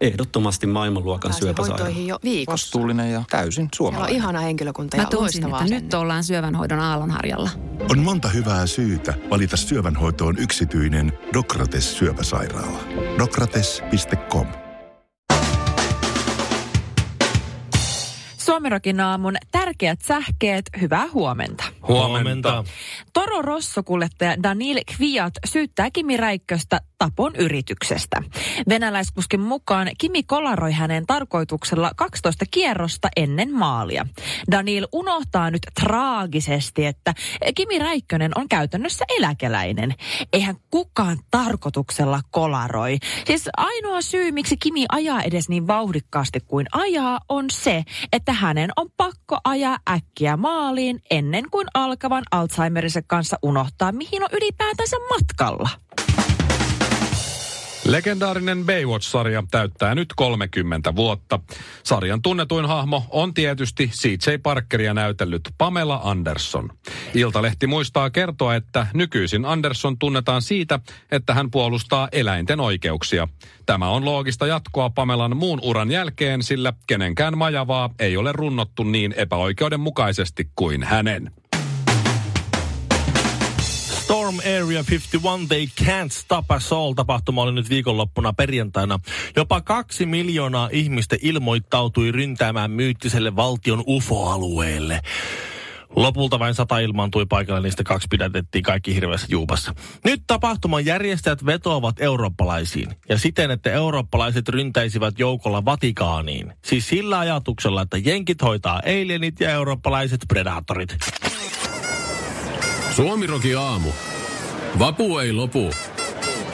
Ehdottomasti maailmanluokan syöpäsairaala. hoitoihin jo viikossa. Vastuullinen ja täysin Siellä on suomalainen. ihana henkilökunta ja Mä tunsin, että nyt asennetta. ollaan syövänhoidon aallonharjalla. On monta hyvää syytä valita syövänhoitoon yksityinen Dokrates syöpäsairaala. Dokrates.com Suomirokin aamun tärkeät sähkeet, hyvää huomenta. Huomenta. Toro Rosso-kuljettaja Danil Kviat syyttää Kimi Räikköstä tapon yrityksestä. Venäläiskuskin mukaan Kimi kolaroi hänen tarkoituksella 12 kierrosta ennen maalia. Danil unohtaa nyt traagisesti, että Kimi Räikkönen on käytännössä eläkeläinen. Eihän kukaan tarkoituksella kolaroi. Siis ainoa syy, miksi Kimi ajaa edes niin vauhdikkaasti kuin ajaa, on se, että hänen on pakko ajaa äkkiä maaliin ennen kuin alkavan Alzheimerisen kanssa unohtaa, mihin on ylipäätänsä matkalla. Legendaarinen Baywatch-sarja täyttää nyt 30 vuotta. Sarjan tunnetuin hahmo on tietysti CJ Parkeria näytellyt Pamela Anderson. Iltalehti muistaa kertoa, että nykyisin Anderson tunnetaan siitä, että hän puolustaa eläinten oikeuksia. Tämä on loogista jatkoa Pamelan muun uran jälkeen, sillä kenenkään majavaa ei ole runnottu niin epäoikeudenmukaisesti kuin hänen. Storm Area 51, They Can't Stop Us All tapahtuma oli nyt viikonloppuna perjantaina. Jopa kaksi miljoonaa ihmistä ilmoittautui ryntäämään myyttiselle valtion UFO-alueelle. Lopulta vain sata ilmaantui paikalle, niistä kaksi pidätettiin kaikki hirveässä juupassa. Nyt tapahtuman järjestäjät vetoavat eurooppalaisiin. Ja siten, että eurooppalaiset ryntäisivät joukolla Vatikaaniin. Siis sillä ajatuksella, että jenkit hoitaa alienit ja eurooppalaiset predaattorit. Suomiroki aamu. Vapu ei lopu.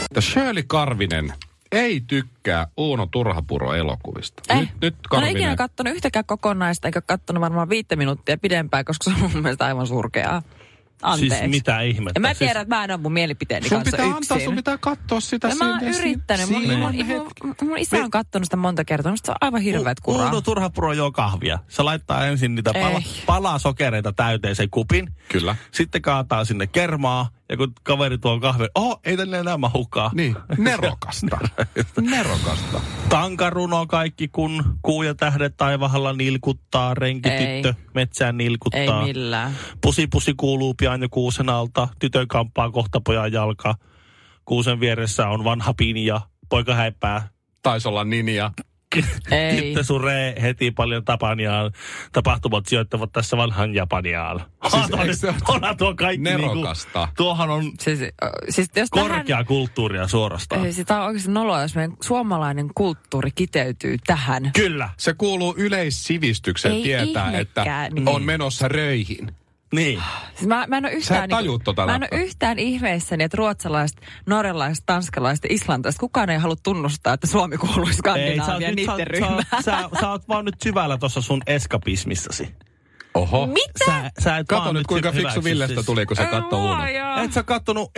Että Shirley Karvinen ei tykkää Uuno Turhapuro-elokuvista. Eh, Nyt, nyt Mä en ikinä Karvinen. kattonut yhtäkään kokonaista, eikä kattonut varmaan viittä minuuttia pidempään, koska se on mun mielestä aivan surkeaa. Anteeksi. Siis mitä ihmettä? Ja mä Siis- tiedän, että mä en ole mun mielipiteeni Sun kanssa pitää yksin. antaa, sun pitää katsoa sitä. Ja mä oon siinä- yrittänyt. Mun, mun, on mun, mun, isä on kattonut sitä monta kertaa. Musta se on aivan hirveät kuraa. Uuno Turhapuro juo kahvia. Se laittaa ensin niitä pala, palaa sokereita täyteen sen kupin. Kyllä. Sitten kaataa sinne kermaa. Ja kun kaveri tuo kahvia, oh, ei tänne enää mahukaan. Niin, nerokasta. nerokasta. Tankaruno kaikki, kun kuu ja tähdet taivahalla nilkuttaa, renkityttö metsään Ei nilkuttaa. millään. Pusi pusi kuuluu pian jo kuusen alta, tytön kamppaa kohta pojan jalka. Kuusen vieressä on vanha pinja, poika häipää Taisi olla Ninja. Ei. Sitten suree heti paljon Tapaniaan. Tapahtumat sijoittavat tässä vanhan Japaniaan. Siis Onhan, se onhan tuo kaikki Nerokasta. Niinku, tuohan on Siis, siis jos korkea tähän, kulttuuria suorastaan. ei, sitä on oikeasti noloa, jos meidän suomalainen kulttuuri kiteytyy tähän. Kyllä. Se kuuluu yleissivistykseen Ei tietää, että ihmekään, niin. on menossa röihin. Niin. Siis mä, mä en ole Sä yhtään, et tajuu tota mä en ole yhtään ihmeissäni, että ruotsalaiset, norjalaiset, tanskalaiset islantilaiset, kukaan ei halua tunnustaa, että Suomi kuuluu Ei, sä, oot Skandinaavia nyt, sä, niiden ryhmään. sä, sä, sä, oot vaan nyt syvällä tuossa sun eskapismissasi. Oho. Mitä? Sä, sä et Kato nyt, kuinka fiksu Villestä siis. tuli, kun se katsoi Uuno. Et sä kattonut,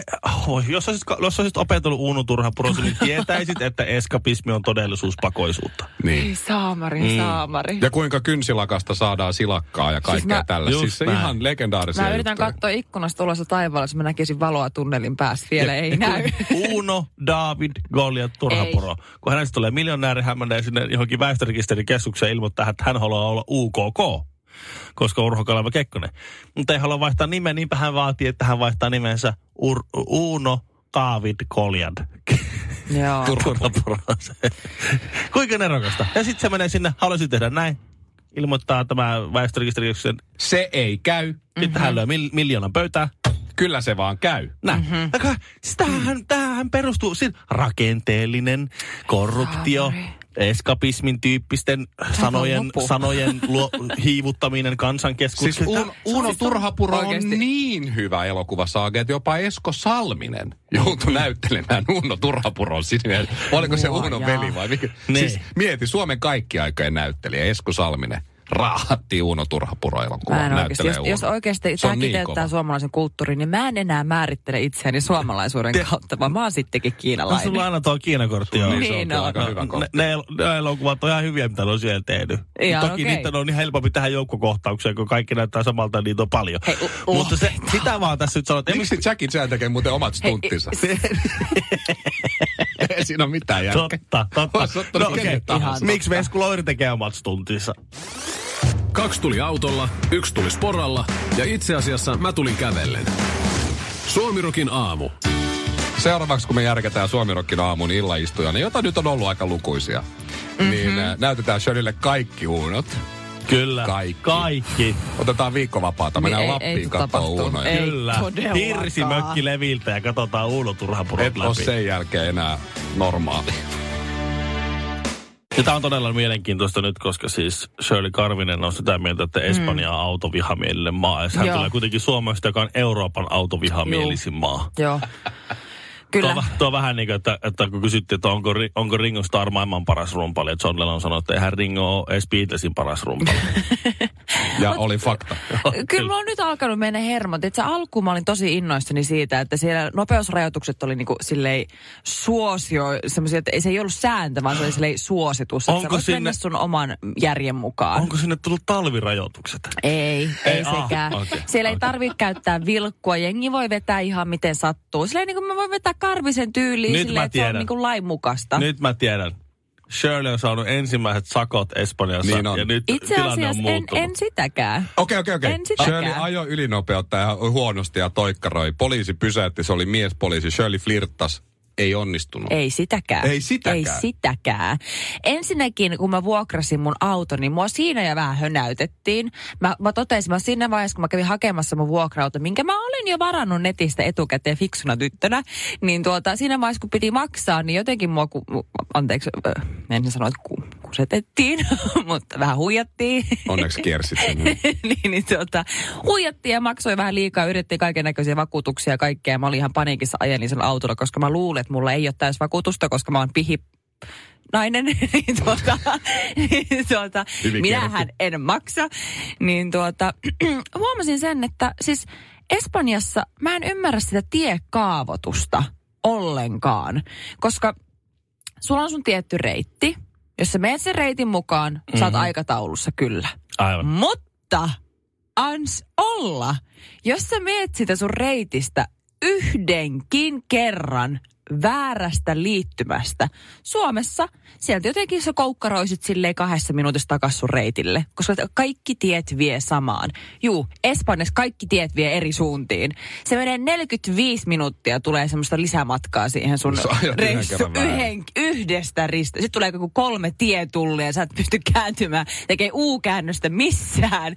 oh, jos, olisit, jos olisit opetellut Uuno Turhapurosi, niin tietäisit, että eskapismi on todellisuuspakoisuutta. Niin. Ei saamari, saamari. Ja kuinka kynsilakasta saadaan silakkaa ja kaikkea Siis mä- tällä. Siis se näin. ihan legendaarisia Mä yritän juttuja. katsoa ikkunasta ulos taivaalla, jos mä näkisin valoa tunnelin päässä. Vielä ei näy. Uno, David, Goliat, Turhapuro. Kun hänestä tulee miljonääri, hän menee sinne johonkin väestörekisterikeskukseen ilmoittaa, että hän haluaa olla UKK. Koska Urho Kaleva Kekkonen. Mutta ei halua vaihtaa nimeä, niinpä hän vaatii, että hän vaihtaa nimensä Ur- Uno David Goliad. Joo. Kuinka nerokasta. Ja sitten se menee sinne, haluaisin tehdä näin. Ilmoittaa tämä väestörekisterikeskuksen. Se ei käy. Sitten hän lyö mil- miljoonan pöytää. Kyllä se vaan käy. Näin. Mm-hmm. Tämähän, tämähän perustuu sin rakenteellinen korruptio, Saamari. Eskapismin tyyppisten sanojen, sanojen luo, hiivuttaminen kansan Siis keskuudessa. Un, Uno Turhapuro on niin hyvä elokuvasaaga, että jopa Esko Salminen joutui näyttelemään Uno Turhapuron sinne. Oliko se Uno veli vai mikä? Niin. Siis mieti, Suomen kaikki aikojen näyttelijä Esko Salminen raahatti Uno Turhapuro elokuva. Mä en oikeasti, jos, jos oikeasti tämä niin kiteyttää kova. suomalaisen kulttuurin, niin mä en enää määrittele itseäni suomalaisuuden Te- kautta, vaan mä oon sittenkin No kiinalainen. sulla on aina tuo Kiinakortti. Niin, se on Niin on. aika hyvä ne, ne, ne elokuvat on ihan hyviä, mitä ne on siellä tehnyt. Ihan Toki okei. niitä on niin helpompi tehdä joukkokohtaukseen, kun kaikki näyttää samalta, niitä on paljon. Hei, u- Mutta se, sitä vaan tässä nyt sanot. Miksi Jackie Chan tekee muuten omat stunttinsa? siinä ole mitään järkeä. Totta, totta. Kenen tahansa. Miksi Vesku Loiri tekee omat stuntinsa? Kaksi tuli autolla, yksi tuli sporalla ja itse asiassa mä tulin kävellen. Suomirokin aamu. Seuraavaksi kun me järketään Suomirokin aamun illaistujana, jota nyt on ollut aika lukuisia, mm-hmm. niin äh, näytetään Shirleylle kaikki uunot. Kyllä. Kaikki. Kaikki. Otetaan viikkovapaata, mennään Niin, ei- Lappiin ei tapahtu. uunoja. Ei Kyllä. todellakaan. Hirsi mökki leviltä ja katsotaan Uuno Turhapurot Et läpi. sen jälkeen enää normaali. Ja tämä on todella mielenkiintoista nyt, koska siis Shirley Karvinen on sitä mieltä, että Espanja on autovihamielinen maa. Ja hän Joo. tulee kuitenkin Suomesta, joka on Euroopan autovihamielisin maa. Joo. Tuo, Kyllä. tuo on vähän niin kuin, että, että kun kysyttiin, että onko, onko Ringo Starr maailman paras rumpali, että John Lennon sanoi, että eihän Ringo ole edes Beatlesin paras rumpali. Ja oli fakta. Kyllä mulla on nyt alkanut mennä hermot. Että alkuun mä olin tosi innoissani siitä, että siellä nopeusrajoitukset oli niinku silleen suosio, semmoisia, että ei se ei ollut sääntö, vaan se oli silleen suositus. Että Onko sä voit sinne- mennä sun oman järjen mukaan. onko sinne tullut talvirajoitukset? Ei, ei, Ei, ei ah, sekään. okei, Siellä ei okei. tarvitse käyttää vilkkua. Jengi voi vetää ihan miten sattuu. Silleen niin kuin mä voin vetää karvisen tyyliin Nyt silleen, että se on tiedän. niin kuin lainmukaista. Nyt mä tiedän. Shirley on saanut ensimmäiset sakot Espanjassa Niin on. ja nyt Itse tilanne on asiassa en, muuttunut. en sitäkään. Okei, okei, okei. Shirley ajoi ylinopeutta ja huonosti ja toikkaroi. Poliisi pysäytti, se oli miespoliisi. Shirley flirttas. Ei onnistunut. Ei sitäkään. Ei sitäkään. Ei sitäkään. Ensinnäkin, kun mä vuokrasin mun auton, niin mua siinä jo vähän hönäytettiin. Mä, mä totesin, mä siinä vaiheessa, kun mä kävin hakemassa mun vuokra minkä mä olin jo varannut netistä etukäteen fiksuna tyttönä, niin tuota, siinä vaiheessa, kun piti maksaa, niin jotenkin mua, ku, anteeksi, en sano, että ku, kusetettiin, mutta vähän huijattiin. Onneksi kiersit sen. niin, niin tuota, huijattiin ja maksoi vähän liikaa, yritti kaiken näköisiä vakuutuksia ja kaikkea. Mä olin ihan paniikissa ajelin sen autolla, koska mä luulen, että mulla ei ole täysvakuutusta, koska mä oon pihi nainen, niin tuota, niin tuota Hyvin minähän en maksa, niin tuota, huomasin sen, että siis Espanjassa mä en ymmärrä sitä tiekaavoitusta ollenkaan, koska sulla on sun tietty reitti, jos sä menet sen reitin mukaan, mm-hmm. oot aikataulussa kyllä. Aivan. Mutta ans olla, jos sä meet sitä sun reitistä yhdenkin kerran väärästä liittymästä. Suomessa sieltä jotenkin sä koukkaroisit silleen kahdessa minuutissa takas sun reitille, koska kaikki tiet vie samaan. Juu, Espanjassa kaikki tiet vie eri suuntiin. Se menee 45 minuuttia, tulee semmoista lisämatkaa siihen sun reissu yhden, yhdestä ristä. Sitten tulee joku kolme tietullia ja sä et pysty kääntymään, tekee U-käännöstä missään.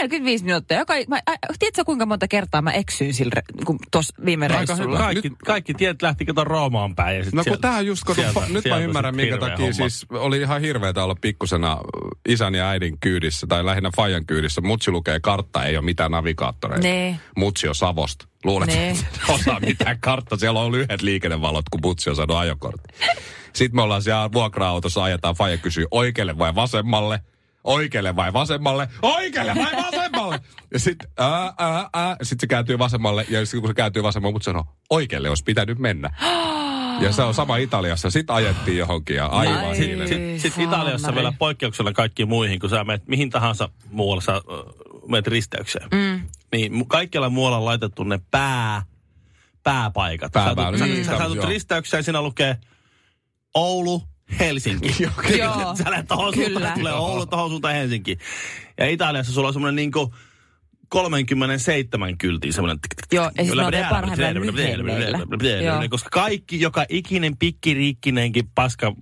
45 minuuttia. Joka, mä, ä, tiedätkö kuinka monta kertaa mä eksyin sillä, re- kun tuossa viime Aika reissulla? hyvä. Kaikki, kaikki tiet lähti kato Roomaan päin. Ja sit No kun sieltä- tää just, kun sieltä- nyt mä sieltä ymmärrän, sit minkä takia homma. siis oli ihan hirveetä olla pikkusena isän ja äidin kyydissä, tai lähinnä Fajan kyydissä. Mutsi lukee kartta, ei ole mitään navigaattoreita. Nee. Mutsi on Savosta. Luulet, Nee. että osaa mitään kartta. Siellä on lyhyet liikennevalot, kun Mutsi on saanut ajokortti. Sitten me ollaan siellä vuokra-autossa, ajetaan, Faija kysyy oikealle vai vasemmalle. Oikealle vai vasemmalle? Oikealle vai vasemmalle? Ja sitten ää, ää, ää. Sit se kääntyy vasemmalle ja sit kun se kääntyy vasemmalle, mutta sanoo, oikealle olisi pitänyt mennä. Ja se on sama Italiassa. Sitten ajettiin johonkin ja aivan Ai. siinä. Sitten sit Saamari. Italiassa vielä poikkeuksella kaikkiin muihin, kun sä menet mihin tahansa muualla sä menet risteykseen. Mm. Niin kaikkialla muualla on laitettu ne pää, pääpaikat. Pääväylät. Sä, Mm. sä, sä saatut Joo. risteykseen, siinä lukee Oulu, Helsinki. Joo. sä lähdet tohon suuntaan, tulee Oulu, tohon suuntaan Helsinki. Ja Italiassa sulla on semmoinen niinku 37 kyltiä semmoinen. Joo, ja siis ne. Koska kaikki, joka ikinen pikkiriikkinenkin paska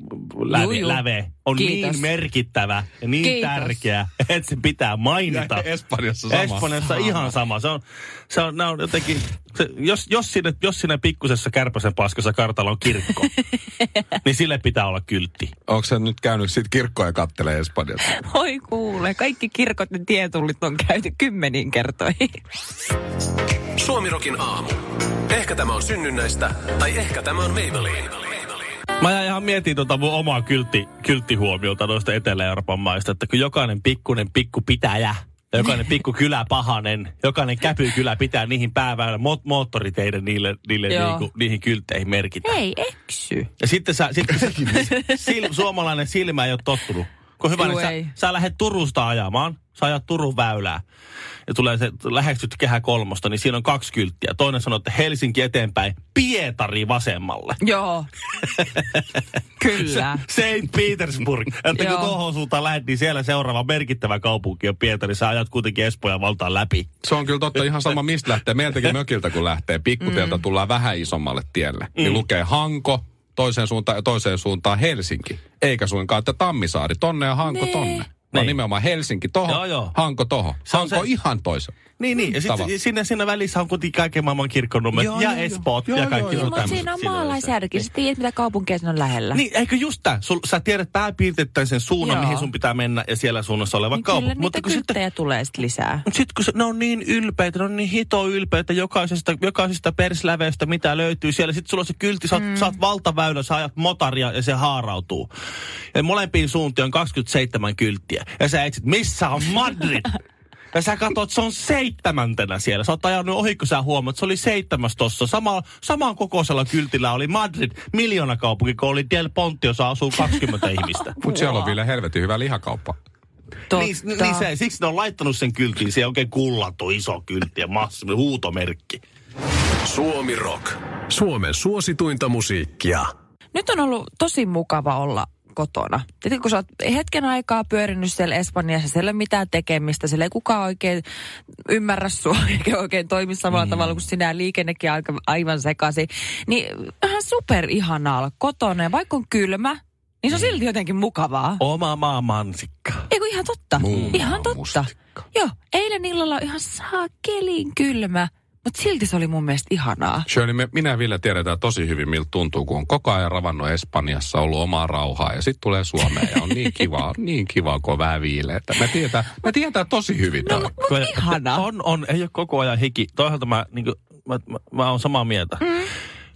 läve, läve on Kiitos. niin merkittävä ja niin Kiitos. tärkeä, että se pitää mainita. Ja Espanjassa sama. Espanjassa ihan sama. Se on, se on, on jotenkin, se, jos, jos, siinä, jos siinä pikkusessa kärpäsen paskassa kartalla on kirkko, niin sille pitää olla kyltti. Onko se nyt käynyt sit kirkkoja kattelee Espanjassa? Oi kuule, kaikki kirkot ja tietullit on käyty kymmeniin kertoihin. Suomirokin aamu. Ehkä tämä on synnynnäistä, tai ehkä tämä on Maybelline. Mä jäin ihan mietin tuota mun omaa kyltti, kylttihuomiota noista Etelä-Euroopan maista, että kun jokainen pikkunen pikku pitäjä, ja jokainen pikku kylä pahanen, jokainen käpykylä pitää niihin pääväylä, mo- moottoriteiden niille, niille Joo. niinku, niihin kyltteihin merkitä. Ei eksy. Ja sitten sä, sitten sil, suomalainen silmä ei ole tottunut. Kun hyvä, Juu, niin ei. sä, sä lähdet Turusta ajamaan, sä ajat Turun väylää ja tulee se, lähestyt kehä kolmosta, niin siinä on kaksi kylttiä. Toinen sanoo, että Helsinki eteenpäin, Pietari vasemmalle. Joo. Kyllä. St. Petersburg. Että kun tuohon suuntaan lähdet, niin siellä seuraava merkittävä kaupunki on Pietari. Sä ajat kuitenkin Espoo ja Valtaan läpi. Se on kyllä totta ihan sama, mistä lähtee. Meiltäkin mökiltä, kun lähtee pikkutieltä, Mm. tullaan vähän isommalle tielle. Niin lukee Hanko, toiseen suuntaan ja toiseen suuntaan Helsinki. Eikä suinkaan, että Tammisaari, tonne ja Hanko Nee. tonne. Vaan Niin. nimenomaan Helsinki tohon, Joo, joo. Hanko tohon. Se on Hanko se- ihan toisen. Niin, niin. Ja sitten siinä, siinä välissä on kuitenkin kaiken maailman kirkkonummet Joo, ja joo, Espoot joo. ja kaikki joo, joo. Mutta tämmöiset siinä on maalaisjärki. Sä tiedät, mitä kaupunkeja on lähellä. Niin, eikö just tää? Sul, sä tiedät pääpiirteittäin sen suunnan, Joo. mihin sun pitää mennä ja siellä suunnassa oleva niin kaupunki. kyllä niitä kun sitten tulee sitten lisää. Mutta sitten kun se, ne on niin ylpeitä, ne on niin hito ylpeitä jokaisesta, jokaisesta persläveestä, mitä löytyy siellä. Sitten sulla on se kyltti, sä, mm. sä oot valtaväylä, sä ajat motaria ja se haarautuu. Ja molempiin suuntiin on 27 kylttiä. Ja sä etsit, missä on Madrid? Ja sä katsot, se on seitsemäntenä siellä. Sä oot ajanut ohi, kun sä huomaat, että se oli seitsemäs tossa. Sama, saman kokoisella kyltillä oli Madrid, miljoona kaupunki, kun oli Del Ponte, jossa asuu 20 ihmistä. Mutta siellä on vielä helvetin hyvä lihakauppa. Totta. Niin, niin se, siksi ne on laittanut sen kyltiin. Se on oikein kullattu iso kyltti ja massiivinen huutomerkki. Suomi Rock. Suomen suosituinta musiikkia. Nyt on ollut tosi mukava olla kotona. Tietenkin kun sä oot hetken aikaa pyörinyt siellä Espanjassa, siellä ei ole mitään tekemistä, siellä ei kukaan oikein ymmärrä sua, eikä oikein toimi samalla mm. tavalla kuin sinä liikennekin aika, aivan sekaisin. Niin ihan super ihanaa olla kotona ja vaikka on kylmä, niin se on silti jotenkin mukavaa. Oma maa mansikka. Eikö ihan totta? Muu ihan totta. mustikka. Joo, eilen illalla on ihan saakelin kylmä, mutta silti se oli mun mielestä ihanaa. Shirley, me, minä Ville tiedetään tosi hyvin, miltä tuntuu, kun on koko ajan ravannut Espanjassa, ollut omaa rauhaa ja sitten tulee Suomeen ja on niin kiva, niin kiva, kun on vähän viileitä. Me tiedetään, me tiedetään tosi hyvin No, mutta ihanaa. On, on. Ei ole koko ajan hiki. Toisaalta mä, niin kuin, mä, mä, mä oon samaa mieltä. Mm.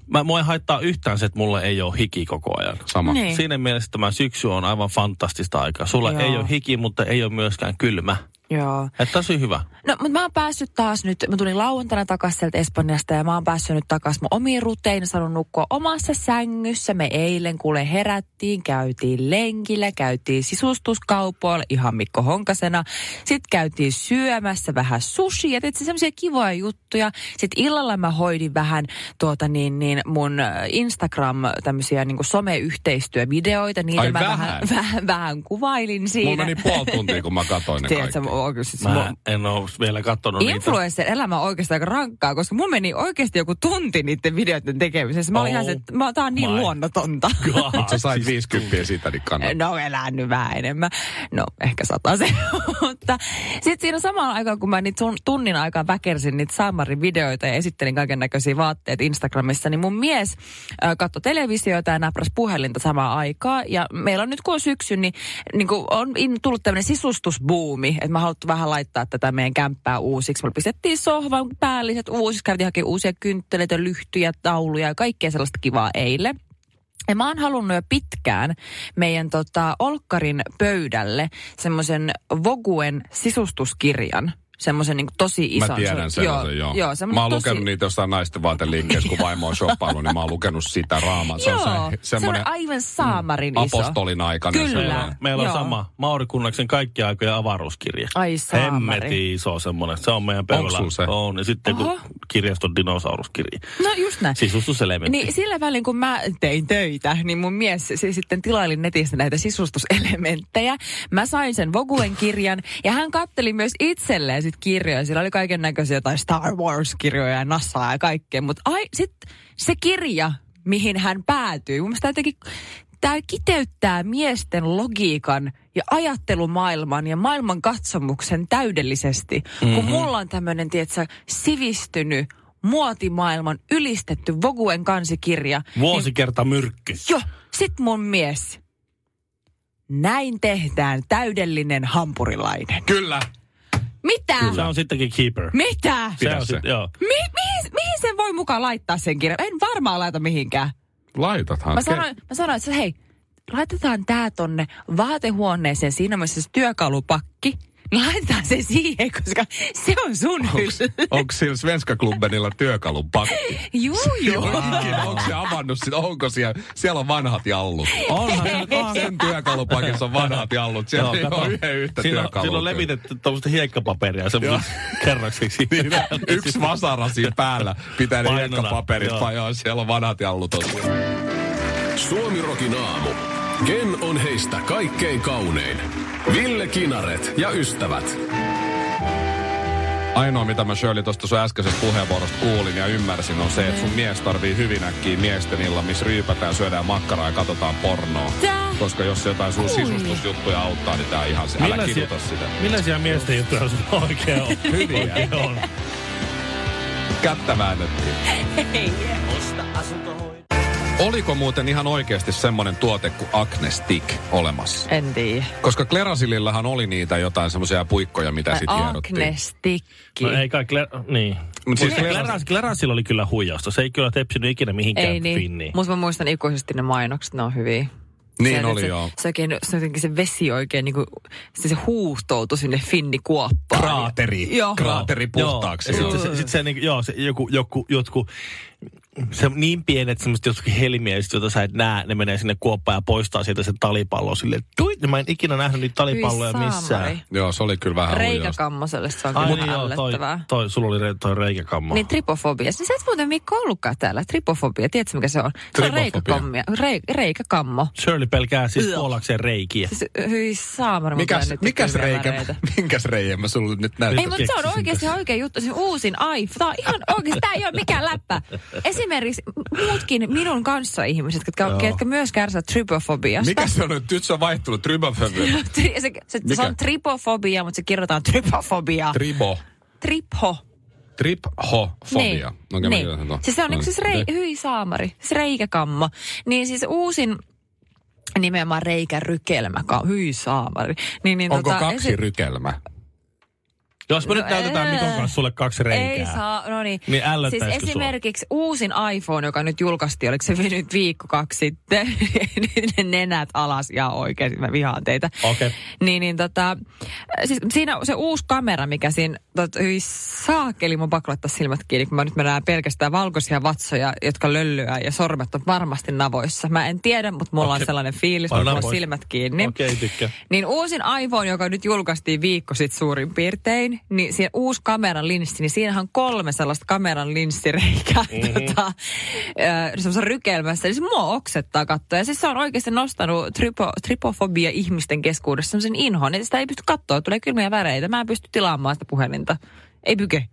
Mä, mua ei haittaa yhtään se, että mulla ei ole hiki koko ajan. Sama. Niin. Siinä mielessä tämä syksy on aivan fantastista aikaa. Sulla Joo. ei ole hiki, mutta ei ole myöskään kylmä. Joo. Että tosi hyvä. No, mutta mä oon päässyt taas nyt, mä tulin lauantaina takaisin sieltä Espanjasta ja mä oon päässyt nyt takaisin mun omiin ruteihin, saanut nukkua omassa sängyssä. Me eilen kuule herättiin, käytiin lenkillä, käytiin sisustuskaupoilla ihan Mikko Honkasena. Sitten käytiin syömässä vähän sushia, tietysti semmoisia kivoja juttuja. Sitten illalla mä hoidin vähän tuota niin, niin mun Instagram tämmöisiä niin someyhteistyövideoita. Niitä Ai mä vähän? vähän, vähän, vähän kuvailin siinä. Mulla meni puoli tuntia, kun mä katsoin ne Tiedätkö, kaikki. Mä mä, en ole vielä katsonut niitä. Influencer elämä on oikeastaan aika rankkaa, koska mun meni oikeasti joku tunti niiden videoiden tekemisessä. Mä olin Oh ihan se, että mä, tää on niin my luonnotonta. God. Mutta sä sait Siis 50 siitä, niin kannattaa. No elän nyt vähän enemmän. No ehkä sata se. Mutta sitten siinä samalla aikaa, kun mä niitä sun- tunnin aikaa väkersin niitä Samarin videoita ja esittelin kaiken näköisiä vaatteita Instagramissa, niin mun mies äh, katsoi televisioita ja näpräs puhelinta samaan aikaa. Ja meillä on nyt kun on syksy, niin, niin kun on in, tullut tämmöinen sisustusbuumi, että mä haluttu vähän laittaa tätä meidän kämppää uusiksi. Me pistettiin sohvan päälliset uusiksi, käytiin hakemaan uusia kyntteleitä, lyhtyjä, tauluja ja kaikkea sellaista kivaa eilen. Ja mä oon halunnut jo pitkään meidän tota, Olkkarin pöydälle semmoisen Voguen sisustuskirjan. Semmoisen niin tosi ison. Mä tiedän Se on- sellaisen, joo. joo joo semmoinen mä oon tosi... lukenut niitä jossain naisten vaateliikkeessä, kun vaimo on shoppailu, niin mä oon lukenut sitä raamaa. Se on Joo, se, se on semmoinen aivan saamarin iso. apostolin aikainen. Kyllä. sellainen. Meillä on Joo. sama. Mauri Kunnaksen kaikki aikojen avaruuskirja. Ai saamari. Hemmetin iso semmoinen. Se on meidän pöydällä. sulla se? On. Ja sitten Oho. kun kirjaston dinosauruskirja. No just näin. Sisustuselementti. Niin sillä välin, kun mä tein töitä, niin mun mies se sitten tilaili netistä näitä sisustuselementtejä. Mä sain sen Voguen kirjan ja hän katteli myös itselleen sit kirjoja. Sillä oli kaiken näköisiä jotain Star Wars-kirjoja ja NASAa ja kaikkea. Mutta ai, sit se kirja, mihin hän päätyi, mun mielestä jotenkin tämä kiteyttää miesten logiikan ja ajattelumaailman ja maailman katsomuksen täydellisesti. Mm-hmm. Kun mulla on tämmöinen, tiedätkö, sivistynyt muotimaailman ylistetty Voguen kansikirja. Vuosikerta myrkky. Niin, joo, sit mun mies. Näin tehdään täydellinen hampurilainen. Kyllä. Mitä? Se on sittenkin keeper. Mitä? Se Pidä on se. sit, joo. Mi- mihin, mihin sen voi mukaan laittaa sen kirjan? En varmaan laita mihinkään. Laitathan. Mä sanoin, mä sanoin että hei, laitetaan tää tonne vaatehuoneeseen. Siinä on myös se työkalupakki. Laitetaan se siihen, koska se on sun hylly. Onko sillä Svenska Klubbenilla työkalun pakki? Juu, juu. Ikinä, onko se avannut sitä? Onko siellä? Siellä on vanhat jallut. Onhan onhan se. Sen työkalupakissa on vanhat jallut. Siellä Joo, ole yhden yhtä Siinä, on- työkalua. siinä on levitetty tuommoista hiekkapaperia semmoisiksi kerraksiksi. Niin, yksi vasara siinä päällä pitää ne Painona, hiekkapaperit, joo. vai joo, siellä on vanhat jallut tosiaan. Suomirokin aamu. Ken on heistä kaikkein kaunein? Ville Kinaret ja ystävät. Ainoa, mitä mä Shirley tuosta sun äskeisestä puheenvuorosta kuulin ja ymmärsin, on se, että sun mies tarvii hyvin äkkiä miesten illan, missä ryypätään, syödään makkaraa ja katsotaan pornoa. Tää? Koska jos jotain sun sisustusjuttuja auttaa, niin tää on ihan se. Älä Millaisia- kiduta sitä. Millaisia miesten juttuja sulla oikein on? Hyviä. On. Kättä väännettiin. Oliko muuten ihan oikeasti semmoinen tuote kuin Acne Stick olemassa? En tiedä. Koska Klerasilillahan oli niitä jotain semmoisia puikkoja, mitä sitten hienottiin. Agnestikki. No ei kai, Kler- niin. Mut siis Mutta Kleras- Kleras, Klerasilla oli kyllä huijausta. Se ei kyllä tepsinyt ikinä mihinkään Ei niin. finniin. Mutta mä muistan ikuisesti ne mainokset, ne on hyviä. Niin Se- oli se, joo. Se, oikein, se, jotenkin se vesi oikein niinku, se, se huuhtoutui sinne finnikuoppaan. Kraateri. Joo. Kraateri puhtaaksi. Joo. Sitten sit se, niinku, joo, se joku, joku, jotkut, se niin pienet semmoiset jotkut helmiä, joita sä et näe, ne menee sinne kuoppaan ja poistaa sieltä sen talipallon sille. Tuit, mä en ikinä nähnyt niitä talipalloja Hyi missään. saamari. Joo, se oli kyllä vähän. Reikäkammoselle se on Ai kyllä niin joo, toi, toi, sulla oli re, toi reikäkammo. Niin tripofobia. Siis sä et muuten Mikko ollutkaan täällä. Tripofobia, tiedätkö mikä se on? Se on reikäkammia. Re, reikäkammo. Shirley pelkää siis puolakseen reikiä. Siis, hyi saamari, Mikäs, mikäs reikä, minkäs reikä mä sulle nyt näytän? Ei, mutta se on oikeasti oikea juttu. Se uusin iPhone. Tämä on ihan oikeasti, tämä ei ole mikään läppä. Esimerkiksi muutkin minun kanssa ihmiset, jotka, ketkä myös kärsivät trypofobiasta. Mikä se on nyt? Nyt se on vaihtunut trybofobia. Tri- se, se, se, Mikä? on tripofobia, mutta se kirjoitetaan trypofobia. Tribo. Tripho. Trip-ho-fobia. Niin. Mä niin. Siis se on niin siis rei, Okei. hyi saamari, siis reikäkammo. Niin siis uusin nimenomaan reikärykelmä, hyi saamari. Niin, niin Onko tota, kaksi esi- rykelmää? Jos me nyt No, näytetään ää. Mikon kanssa sulle kaksi reikää. Ei saa, no niin. Niin siis ällöttäisikö sua? esimerkiksi uusin iPhone, joka nyt julkaistiin, oliko se nyt viikko kaksi sitten, nyt ne nenät alas ja oikein, mä vihaan teitä. Okei. Niin, niin tota, siis siinä se uusi kamera, mikä siinä, tot, hyi saakeli, mun pakko laittaa silmät kiinni, kun mä nyt mennään pelkästään valkoisia vatsoja, jotka löllyää ja sormet on varmasti navoissa. Mä en tiedä, mutta mulla Okei. on sellainen fiilis, kun mulla on silmät kiinni. Okei, tykkää. Niin uusin iPhone, joka nyt julkaistiin viikko sitten suurin piirtein, niin siinä uusi kameran linssi, niin siinähän on kolme sellaista kameran linssireikää mm-hmm. tota, semmoisessa rykelmässä. Eli se mua oksettaa katsoa. Ja siis se on oikeasti nostanut tripo, tripofobia ihmisten keskuudessa semmoisen inhon, että sitä ei pysty katsoa, tulee kylmiä väreitä. Mä en pysty tilaamaan sitä puhelinta. Ei pyke.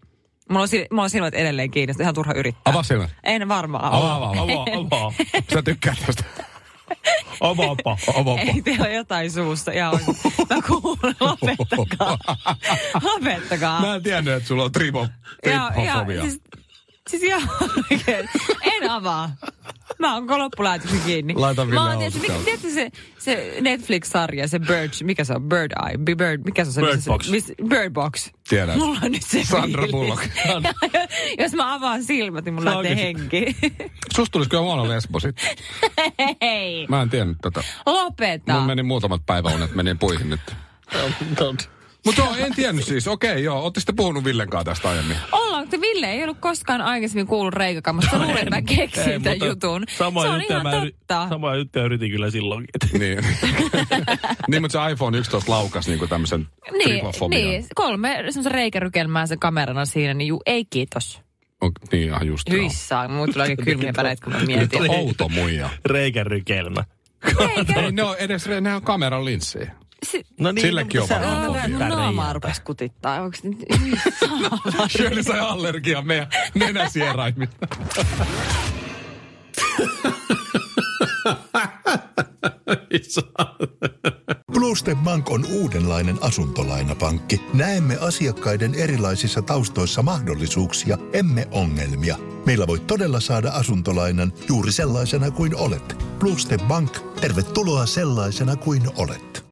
Mulla on, sil- mulla on silmät edelleen kiinni, ihan turha yrittää. Avaa silmät. En varmaan Avaa, avaa. avaa, avaa. Sä tykkää tästä. Avaapa. Avaapa. Ei teillä ole jotain suussa. Ihan oikein. Mä kuulen, lopettakaa. lopettakaa. Mä en tiennyt, että sulla on Ja, ja, tripofobia. siis, siis ihan oikein. En avaa. Mä oon loppulähetyksen kiinni. Laita Ville Mä oon, Hauskalla. mikä, tiedätkö se, se Netflix-sarja, se Bird, mikä se on? Bird Eye, Bi- Bird, mikä se on? se, Bird Box. Se, miss, Bird Box. Tiedän. Mulla on nyt se Sandra fiilis. Bullock. Jos mä avaan silmät, niin mulla lähtee henki. Susta tulisi kyllä huono lesbo sit. Hei, Mä en tiennyt tätä. lopeta. Mun meni muutamat päiväunet, menin puihin nyt. Mutta joo, en tiennyt siis. Okei, joo. Ootte sitten puhunut Villen kanssa tästä aiemmin. Ollaan, että Ville ei ollut koskaan aikaisemmin kuullut reikäkammasta. Mä luulen, että mä keksin tämän jutun. Samoja se on ihan mä yri- totta. Samoja juttuja yritin kyllä silloinkin. Niin. niin, mutta se iPhone 11 laukas niinku tämmöisen Niin, niin, kolme semmoista reikärykelmää sen kamerana siinä, niin juu, ei kiitos. On, niin, ihan just joo. Hyissää, muut tulee oikein kylmiä väreitä, kun mä mietin. Nyt on outo muija. Reikärykelmä. Reikä, Ei ne on edes, ne on kameran linssejä. Si- No niin, Sillekin on se varmaan on fobia. Naamaa reijää. rupes kutittaa. Onks nyt hyissää? Shirley sai allergian meidän nenäsieraimista. Bluestep Bank on uudenlainen asuntolainapankki. Näemme asiakkaiden erilaisissa taustoissa mahdollisuuksia, emme ongelmia. Meillä voi todella saada asuntolainan juuri sellaisena kuin olet. Bluestep Bank, tervetuloa sellaisena kuin olet.